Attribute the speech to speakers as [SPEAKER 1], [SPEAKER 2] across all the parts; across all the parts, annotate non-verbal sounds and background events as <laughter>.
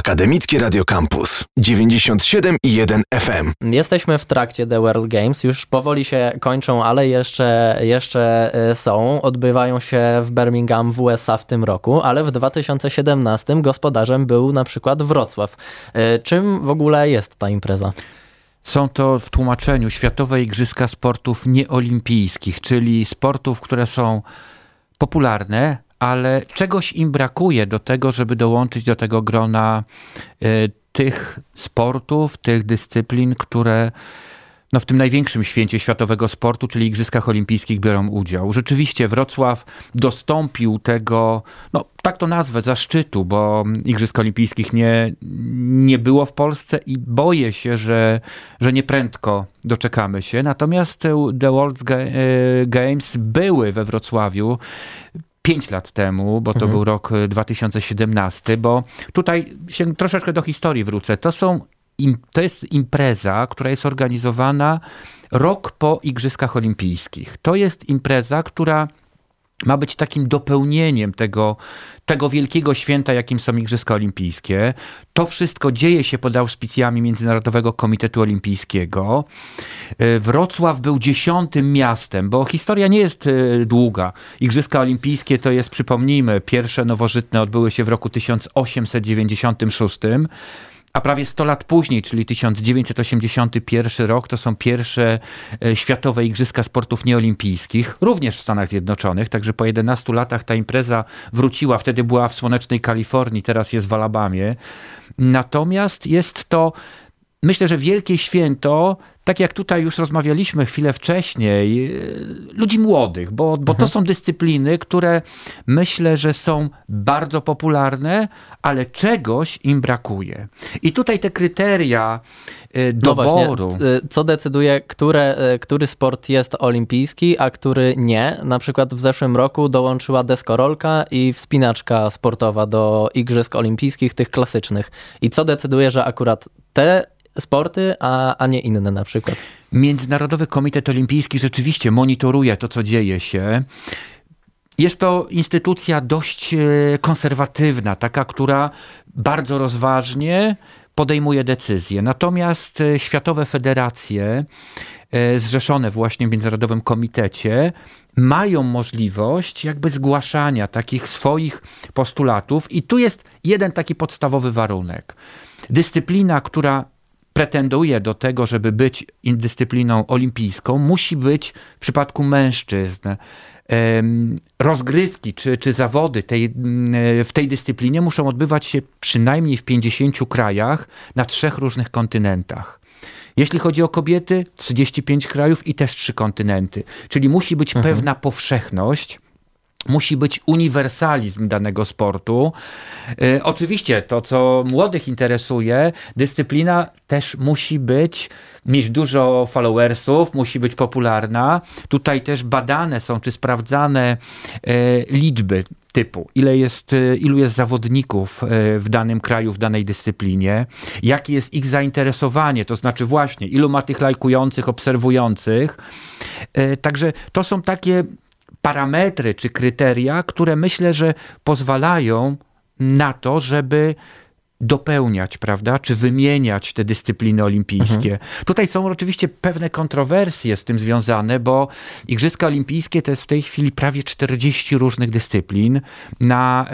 [SPEAKER 1] Akademickie Radio Campus 97 i 1 FM.
[SPEAKER 2] Jesteśmy w trakcie The World Games, już powoli się kończą, ale jeszcze, jeszcze e, są. Odbywają się w Birmingham w USA w tym roku, ale w 2017 gospodarzem był na przykład Wrocław. E, czym w ogóle jest ta impreza?
[SPEAKER 3] Są to w tłumaczeniu Światowe Igrzyska Sportów Nieolimpijskich, czyli sportów, które są popularne, ale czegoś im brakuje do tego, żeby dołączyć do tego grona y, tych sportów, tych dyscyplin, które no w tym największym święcie światowego sportu, czyli Igrzyskach Olimpijskich, biorą udział. Rzeczywiście Wrocław dostąpił tego, no tak to nazwę, zaszczytu, bo Igrzysk Olimpijskich nie, nie było w Polsce i boję się, że, że nieprędko doczekamy się. Natomiast The World Games były we Wrocławiu. 5 lat temu, bo to mhm. był rok 2017, bo tutaj się troszeczkę do historii wrócę. To są to jest impreza, która jest organizowana rok po Igrzyskach Olimpijskich. To jest impreza, która ma być takim dopełnieniem tego, tego wielkiego święta, jakim są Igrzyska Olimpijskie. To wszystko dzieje się pod auspicjami Międzynarodowego Komitetu Olimpijskiego. E, Wrocław był dziesiątym miastem, bo historia nie jest e, długa. Igrzyska Olimpijskie to jest, przypomnijmy, pierwsze nowożytne odbyły się w roku 1896. A prawie 100 lat później, czyli 1981 rok, to są pierwsze e, światowe Igrzyska Sportów Nieolimpijskich, również w Stanach Zjednoczonych. Także po 11 latach ta impreza wróciła. Wtedy była w słonecznej Kalifornii, teraz jest w Alabamie. Natomiast jest to Myślę, że wielkie święto, tak jak tutaj już rozmawialiśmy chwilę wcześniej, ludzi młodych, bo, bo to mhm. są dyscypliny, które myślę, że są bardzo popularne, ale czegoś im brakuje. I tutaj te kryteria y, no doboru.
[SPEAKER 2] No Co decyduje, które, który sport jest olimpijski, a który nie? Na przykład w zeszłym roku dołączyła deskorolka i wspinaczka sportowa do Igrzysk Olimpijskich, tych klasycznych. I co decyduje, że akurat te sporty, a, a nie inne na przykład.
[SPEAKER 3] Międzynarodowy Komitet Olimpijski rzeczywiście monitoruje to, co dzieje się. Jest to instytucja dość e, konserwatywna, taka, która bardzo rozważnie podejmuje decyzje. Natomiast e, światowe federacje e, zrzeszone właśnie w Międzynarodowym Komitecie mają możliwość jakby zgłaszania takich swoich postulatów i tu jest jeden taki podstawowy warunek. Dyscyplina, która pretenduje do tego, żeby być dyscypliną olimpijską, musi być w przypadku mężczyzn rozgrywki czy, czy zawody tej, mm, w tej dyscyplinie muszą odbywać się przynajmniej w 50 krajach na trzech różnych kontynentach. Jeśli chodzi o kobiety, 35 krajów i też trzy kontynenty. Czyli musi być mhm. pewna powszechność musi być uniwersalizm danego sportu. E, oczywiście to, co młodych interesuje, dyscyplina też musi być, mieć dużo followersów, musi być popularna. Tutaj też badane są, czy sprawdzane e, liczby typu, ile jest, e, ilu jest zawodników w danym kraju, w danej dyscyplinie, jakie jest ich zainteresowanie, to znaczy właśnie, ilu ma tych lajkujących, obserwujących. Także to są takie parametry czy kryteria, które myślę, że pozwalają na to, żeby dopełniać, prawda, czy wymieniać te dyscypliny olimpijskie. Mhm. Tutaj są oczywiście pewne kontrowersje z tym związane, bo Igrzyska Olimpijskie to jest w tej chwili prawie 40 różnych dyscyplin. Na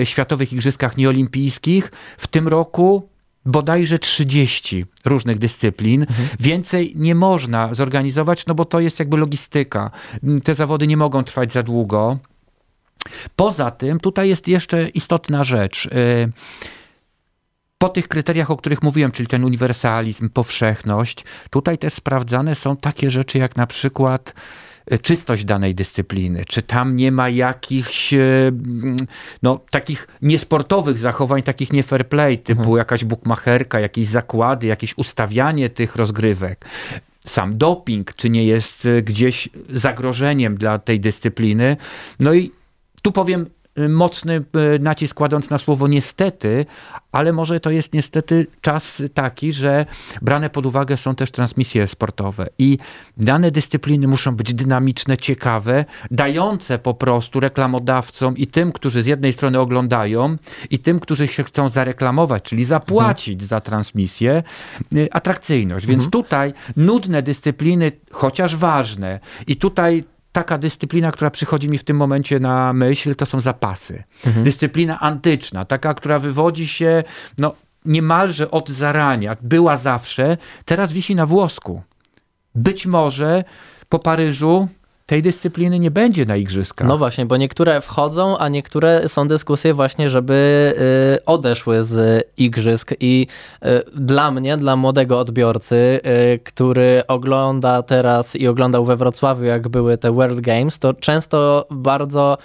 [SPEAKER 3] e, Światowych Igrzyskach Nieolimpijskich w tym roku bodajże 30 różnych dyscyplin. Mhm. Więcej nie można zorganizować, no bo to jest jakby logistyka. Te zawody nie mogą trwać za długo. Poza tym, tutaj jest jeszcze istotna rzecz. Y, po tych kryteriach, o których mówiłem, czyli ten uniwersalizm, powszechność, tutaj też sprawdzane są takie rzeczy jak na przykład czystość danej dyscypliny, czy tam nie ma jakichś e, no, takich niesportowych zachowań, takich nie fair play, typu mhm. jakaś bukmacherka, jakieś zakłady, jakieś ustawianie tych rozgrywek sam doping, czy nie jest e, gdzieś zagrożeniem dla tej dyscypliny. No i tu powiem y, mocny y, nacisk kładąc na słowo niestety, ale może to jest niestety czas taki, że brane pod uwagę są też transmisje sportowe i dane dyscypliny muszą być dynamiczne, ciekawe, dające po prostu reklamodawcom i tym, którzy z jednej strony oglądają i tym, którzy się chcą zareklamować, czyli zapłacić mhm. za transmisję, y, atrakcyjność. Więc mhm. tutaj nudne dyscypliny, chociaż ważne i tutaj taka dyscyplina, która przychodzi mi w tym momencie na myśl, to są zapasy. Mhm. Dyscyplina antyczna, taka, która wywodzi się no, niemalże od zarania, była zawsze, teraz wisi na włosku. Być może po Paryżu tej dyscypliny nie będzie na igrzyskach.
[SPEAKER 2] No właśnie, bo niektóre wchodzą, a niektóre są dyskusje właśnie, żeby y, odeszły z igrzysk. I y, dla mnie, dla młodego odbiorcy, y, który ogląda teraz i oglądał we Wrocławiu, jak były te World Games, to często bardzo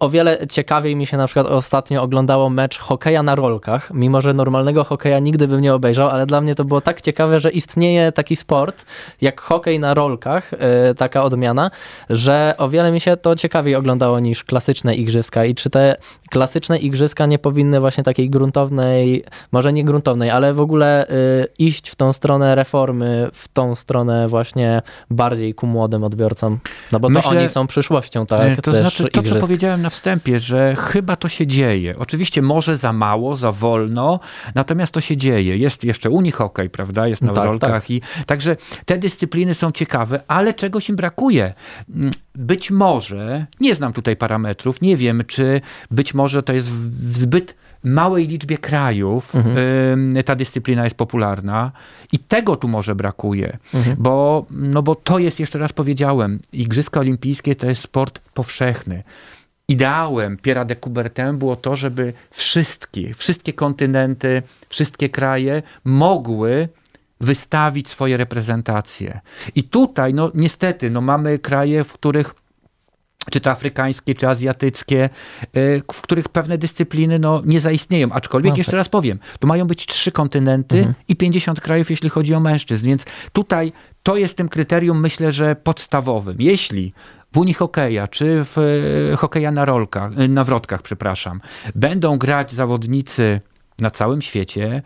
[SPEAKER 2] o wiele ciekawiej mi się na przykład ostatnio oglądało mecz hokeja na rolkach, mimo że normalnego hokeja nigdy bym nie obejrzał, ale dla mnie to było tak ciekawe, że istnieje taki sport jak hokej na rolkach, taka odmiana, że o wiele mi się to ciekawiej oglądało niż klasyczne igrzyska i czy te klasyczne igrzyska nie powinny właśnie takiej gruntownej, może nie gruntownej, ale w ogóle y, iść w tą stronę reformy, w tą stronę właśnie bardziej ku młodym odbiorcom, no bo Myślę, to oni są przyszłością, tak?
[SPEAKER 3] To znaczy to, igrzysk. co powiedziałem na wstępie, że chyba to się dzieje. Oczywiście może za mało, za wolno, natomiast to się dzieje. Jest jeszcze unihokej, prawda? Jest na tak, rolkach tak. i także te dyscypliny są ciekawe, ale czegoś im brakuje być może, nie znam tutaj parametrów, nie wiem, czy być może to jest w zbyt małej liczbie krajów mhm. ta dyscyplina jest popularna i tego tu może brakuje, mhm. bo, no bo to jest, jeszcze raz powiedziałem, Igrzyska Olimpijskie to jest sport powszechny. Ideałem Piera de Coubertin było to, żeby wszystkie, wszystkie kontynenty, wszystkie kraje mogły wystawić swoje reprezentacje. I tutaj, no niestety, no mamy kraje, w których czy to afrykańskie, czy azjatyckie, y, w których pewne dyscypliny no, nie zaistnieją. Aczkolwiek, no, jeszcze tak. raz powiem, tu mają być trzy kontynenty mhm. i 50 krajów, jeśli chodzi o mężczyzn. Więc tutaj to jest tym kryterium, myślę, że podstawowym. Jeśli w Unii Hokeja, czy w y, hokeja na rolkach, y, na wrotkach, przepraszam, będą grać zawodnicy na całym świecie,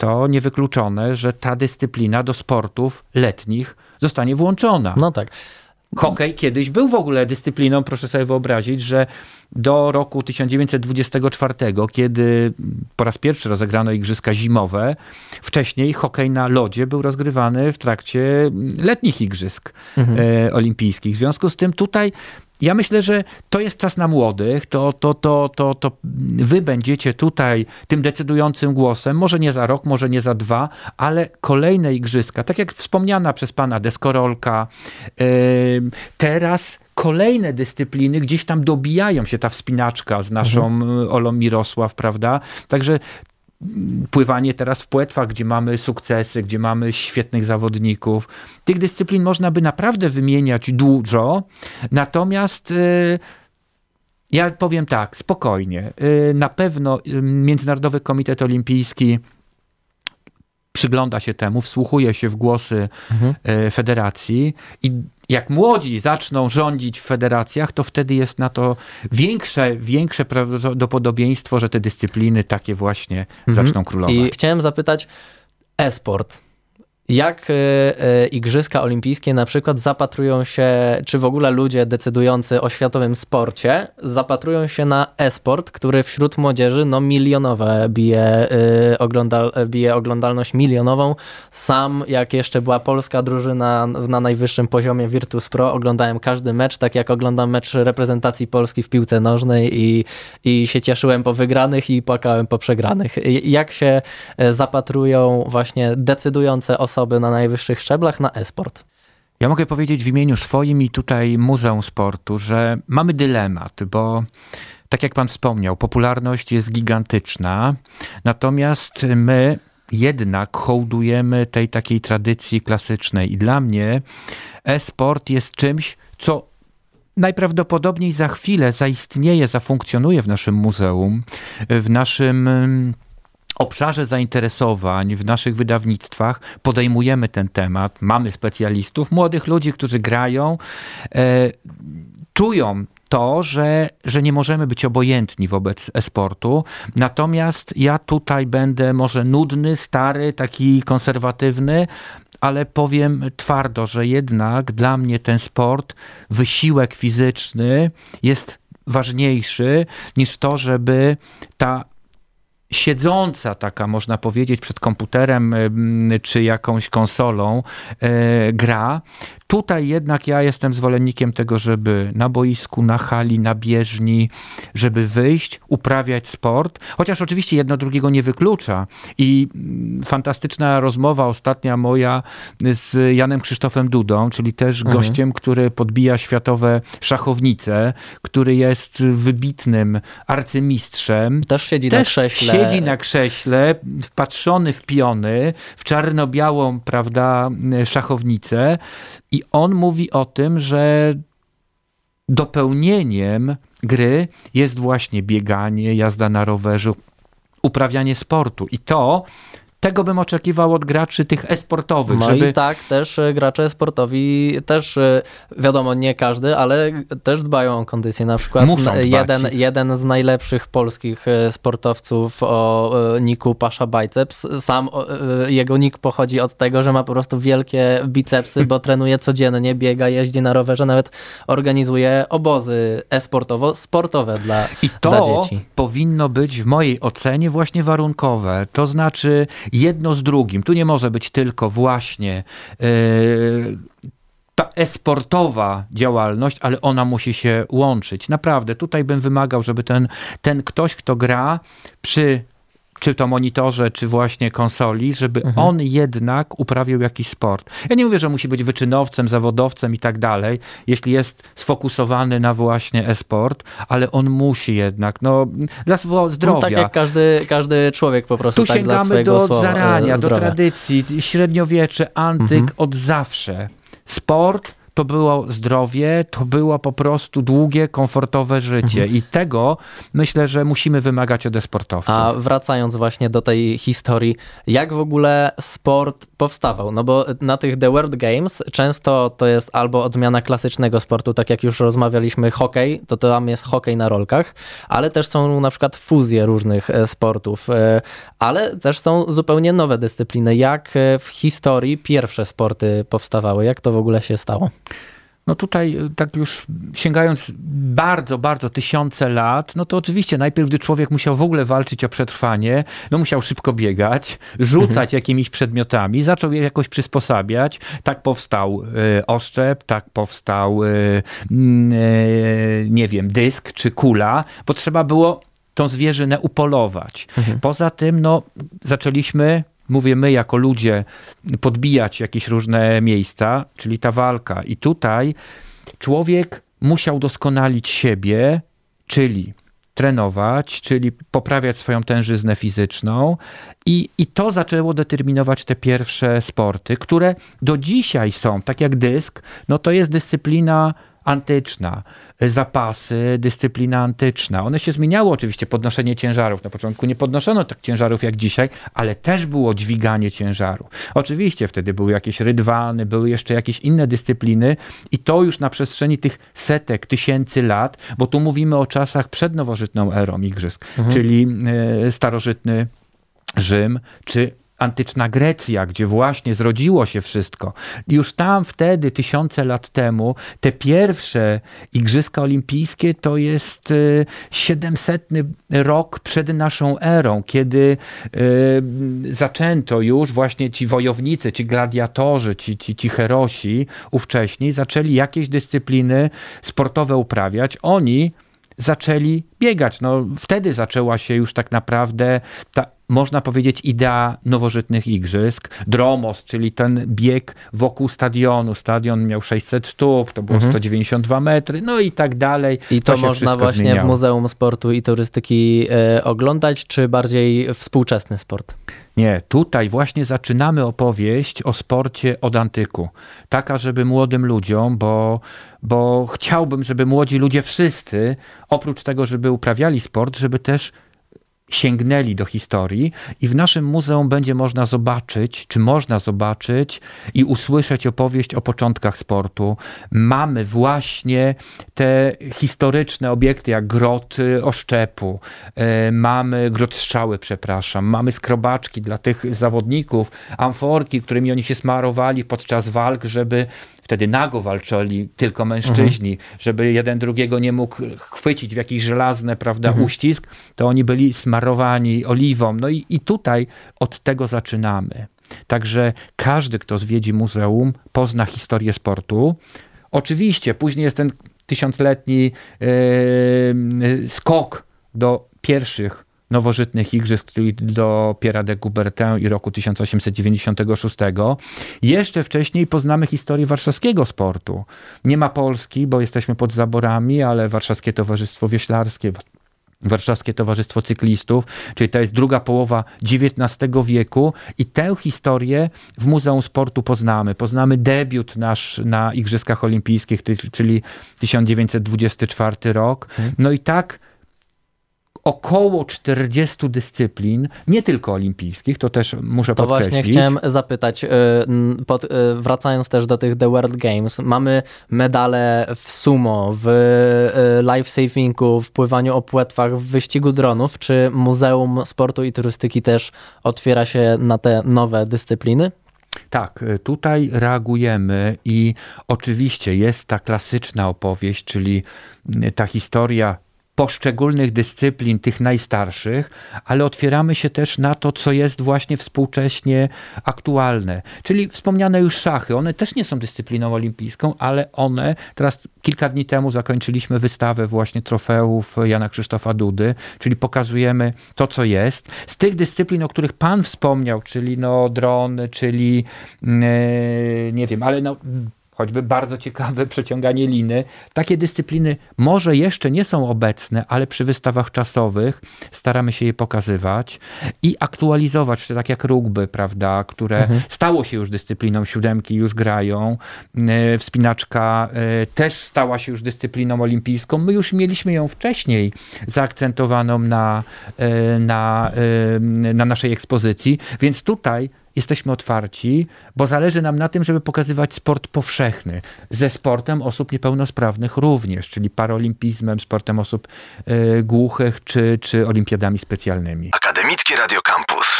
[SPEAKER 3] to niewykluczone, że ta dyscyplina do sportów letnich zostanie włączona.
[SPEAKER 2] No tak.
[SPEAKER 3] Hokej kiedyś był w ogóle dyscypliną, proszę sobie wyobrazić, że do roku 1924, kiedy po raz pierwszy rozegrano igrzyska zimowe, wcześniej hokej na lodzie był rozgrywany w trakcie letnich igrzysk mhm. e, olimpijskich. W związku z tym tutaj ja myślę, że to jest czas na młodych, to, to, to, to, to wy będziecie tutaj tym decydującym głosem, może nie za rok, może nie za dwa, ale kolejne igrzyska, tak jak wspomniana przez pana deskorolka, yy, teraz kolejne dyscypliny gdzieś tam dobijają się ta wspinaczka z naszą mhm. Olą Mirosław, prawda? Także pływanie teraz w płetwach, gdzie mamy sukcesy, gdzie mamy świetnych zawodników. Tych dyscyplin można by naprawdę wymieniać dużo, natomiast y, ja powiem tak, spokojnie. Y, na pewno y, Międzynarodowy Komitet Olimpijski przygląda się temu, wsłuchuje się w głosy mhm. federacji i jak młodzi zaczną rządzić w federacjach, to wtedy jest na to większe, większe prawdopodobieństwo, że te dyscypliny takie właśnie mhm. zaczną królować.
[SPEAKER 2] I chciałem zapytać, e-sport jak e, e, Igrzyska Olimpijskie na przykład zapatrują się, czy w ogóle ludzie decydujący o światowym sporcie zapatrują się na e-sport, który wśród młodzieży no milionowe bije, e, oglądal, bije oglądalność milionową. Sam, jak jeszcze była polska drużyna na najwyższym poziomie Virtus Pro, oglądałem każdy mecz, tak jak oglądam mecz reprezentacji Polski w piłce nożnej i, i się cieszyłem po wygranych i płakałem po przegranych. Jak się zapatrują właśnie decydujące osoby osoby na najwyższych szczeblach na e-sport.
[SPEAKER 3] Ja mogę powiedzieć w imieniu swoim i tutaj Muzeum Sportu, że mamy dylemat, bo tak jak pan wspomniał, popularność jest gigantyczna, natomiast my jednak hołdujemy tej takiej tradycji klasycznej i dla mnie e-sport jest czymś, co najprawdopodobniej za chwilę zaistnieje, zafunkcjonuje w naszym muzeum, w naszym obszarze zainteresowań w naszych wydawnictwach podejmujemy ten temat. Mamy specjalistów, młodych ludzi, którzy grają, e, czują to, że, że nie możemy być obojętni wobec e-sportu. Natomiast ja tutaj będę może nudny, stary, taki konserwatywny, ale powiem twardo, że jednak dla mnie ten sport, wysiłek fizyczny jest ważniejszy niż to, żeby ta siedząca taka, można powiedzieć, przed komputerem czy jakąś konsolą e, gra, Tutaj jednak ja jestem zwolennikiem tego, żeby na boisku, na hali, na bieżni, żeby wyjść, uprawiać sport, chociaż oczywiście jedno drugiego nie wyklucza. I mm, fantastyczna rozmowa ostatnia moja z Janem Krzysztofem Dudą, czyli też mhm. gościem, który podbija światowe szachownice, który jest wybitnym arcymistrzem.
[SPEAKER 2] Też siedzi też na krześle.
[SPEAKER 3] Siedzi na krześle, wpatrzony w piony, w czarno-białą, prawda, szachownicę i on mówi o tym, że dopełnieniem gry jest właśnie bieganie, jazda na rowerze, uprawianie sportu. I to tego bym oczekiwał od graczy tych esportowych.
[SPEAKER 2] No
[SPEAKER 3] żeby...
[SPEAKER 2] i tak, też e, gracze esportowi też, e, wiadomo, nie każdy, ale też dbają o kondycję. Na przykład jeden, jeden z najlepszych polskich e, sportowców o niku Pasza Biceps, sam jego nick pochodzi od tego, że ma po prostu wielkie bicepsy, bo <laughs> trenuje codziennie, biega, jeździ na rowerze, nawet organizuje obozy esportowo-sportowe dla,
[SPEAKER 3] I to
[SPEAKER 2] dla dzieci.
[SPEAKER 3] powinno być w mojej ocenie właśnie warunkowe. To znaczy jedno z drugim. Tu nie może być tylko właśnie yy, ta esportowa działalność, ale ona musi się łączyć. Naprawdę, tutaj bym wymagał, żeby ten, ten ktoś, kto gra przy czy to monitorze, czy właśnie konsoli, żeby mhm. on jednak uprawiał jakiś sport. Ja nie mówię, że musi być wyczynowcem, zawodowcem i tak dalej, jeśli jest sfokusowany na właśnie e-sport, ale on musi jednak, no, dla zdrowia. No,
[SPEAKER 2] tak jak każdy, każdy człowiek po prostu.
[SPEAKER 3] Tu
[SPEAKER 2] tak
[SPEAKER 3] sięgamy do zarania, do tradycji, średniowiecze, antyk, mhm. od zawsze. Sport to było zdrowie, to było po prostu długie, komfortowe życie. Mhm. I tego myślę, że musimy wymagać od sportowców.
[SPEAKER 2] A wracając właśnie do tej historii, jak w ogóle sport powstawał? No bo na tych The World Games często to jest albo odmiana klasycznego sportu, tak jak już rozmawialiśmy, hokej, to tam jest hokej na rolkach, ale też są na przykład fuzje różnych e, sportów, e, ale też są zupełnie nowe dyscypliny. Jak e, w historii pierwsze sporty powstawały? Jak to w ogóle się stało?
[SPEAKER 3] No tutaj, y, tak już sięgając bardzo, bardzo tysiące lat, no to oczywiście najpierw, gdy człowiek musiał w ogóle walczyć o przetrwanie, no musiał szybko biegać, <laughs> rzucać mhm. jakimiś przedmiotami, zaczął je jakoś przysposabiać. Tak powstał y, oszczep, tak powstał, y, y, nie wiem, dysk czy kula, bo trzeba było tą zwierzynę upolować. Mhm. Poza tym, no, zaczęliśmy mówię my jako ludzie, podbijać jakieś różne miejsca, czyli ta walka. I tutaj człowiek musiał doskonalić siebie, czyli trenować, czyli poprawiać swoją tężyznę fizyczną. I, I to zaczęło determinować te pierwsze sporty, które do dzisiaj są, tak jak dysk, no to jest dyscyplina antyczna, zapasy, dyscyplina antyczna. One się zmieniały oczywiście, podnoszenie ciężarów. Na początku nie podnoszono tak ciężarów jak dzisiaj, ale też było dźwiganie ciężaru. Oczywiście wtedy były jakieś rydwany, były jeszcze jakieś inne dyscypliny i to już na przestrzeni tych setek, tysięcy lat, bo tu mówimy o czasach przed nowożytną erą igrzysk, mhm. czyli e, starożytny Rzym, czy antyczna Grecja, gdzie właśnie zrodziło się wszystko. Już tam wtedy, tysiące lat temu, te pierwsze Igrzyska Olimpijskie to jest 700 e, rok przed naszą erą, kiedy y, zaczęto już właśnie ci wojownicy, ci gladiatorzy, ci, ci, ci herosi ówcześni zaczęli jakieś dyscypliny sportowe uprawiać. Oni zaczęli biegać. No, wtedy zaczęła się już tak naprawdę ta można powiedzieć, idea nowożytnych igrzysk. Dromos, czyli ten bieg wokół stadionu. Stadion miał 600 stóp, to było mhm. 192 metry, no i tak dalej.
[SPEAKER 2] I to, to można właśnie zmieniało. w Muzeum Sportu i Turystyki e, oglądać, czy bardziej współczesny sport?
[SPEAKER 3] Nie, tutaj właśnie zaczynamy opowieść o sporcie od antyku. Taka, żeby młodym ludziom, bo, bo chciałbym, żeby młodzi ludzie wszyscy, oprócz tego, żeby uprawiali sport, żeby też sięgnęli do historii i w naszym muzeum będzie można zobaczyć, czy można zobaczyć i usłyszeć opowieść o początkach sportu. Mamy właśnie te historyczne obiekty jak groty oszczepu, e, mamy grot strzały, przepraszam, mamy skrobaczki dla tych zawodników, amforki, którymi oni się smarowali podczas walk, żeby wtedy nago walczyli tylko mężczyźni, mhm. żeby jeden drugiego nie mógł chwycić w jakiś żelazny, prawda, mhm. uścisk, to oni byli smarowani oliwą. No i, i tutaj od tego zaczynamy. Także każdy, kto zwiedzi muzeum, pozna historię sportu. Oczywiście, później jest ten tysiącletni yy, skok do pierwszych nowożytnych igrzysk, czyli do Pierre de Coubertin i roku 1896. Jeszcze wcześniej poznamy historię warszawskiego sportu. Nie ma Polski, bo jesteśmy pod zaborami, ale Warszawskie Towarzystwo Wieślarskie, Warszawskie Towarzystwo Cyklistów, czyli to jest druga połowa XIX wieku i tę historię w Muzeum Sportu poznamy. Poznamy debiut nasz na Igrzyskach Olimpijskich, czyli 1924 rok. Mhm. No i tak około 40 dyscyplin, nie tylko olimpijskich, to też muszę to podkreślić.
[SPEAKER 2] To właśnie chciałem zapytać, y, pod, y, wracając też do tych The World Games, mamy medale w sumo, w y, lifesavingu, w pływaniu o płetwach, w wyścigu dronów. Czy Muzeum Sportu i Turystyki też otwiera się na te nowe dyscypliny?
[SPEAKER 3] Tak, tutaj reagujemy i oczywiście jest ta klasyczna opowieść, czyli ta historia poszczególnych dyscyplin, tych najstarszych, ale otwieramy się też na to, co jest właśnie współcześnie aktualne. Czyli wspomniane już szachy. One też nie są dyscypliną olimpijską, ale one, teraz kilka dni temu zakończyliśmy wystawę właśnie trofeów Jana Krzysztofa Dudy, czyli pokazujemy to, co jest. Z tych dyscyplin, o których pan wspomniał, czyli no dron, czyli yy, nie wiem, ale no choćby bardzo ciekawe <laughs> przeciąganie liny. Takie dyscypliny może jeszcze nie są obecne, ale przy wystawach czasowych staramy się je pokazywać i aktualizować, czy tak jak rugby, prawda, które mhm. stało się już dyscypliną, siódemki już grają, e, wspinaczka e, też stała się już dyscypliną olimpijską. My już mieliśmy ją wcześniej zaakcentowaną na, e, na, na naszej ekspozycji, więc tutaj jesteśmy otwarci, bo zależy nam na tym, żeby pokazywać sport powszechny, ze sportem osób niepełnosprawnych również, czyli paralimpizmem, sportem osób y, głuchych, czy, czy olimpiadami specjalnymi.
[SPEAKER 1] Akademickie Radio Campus.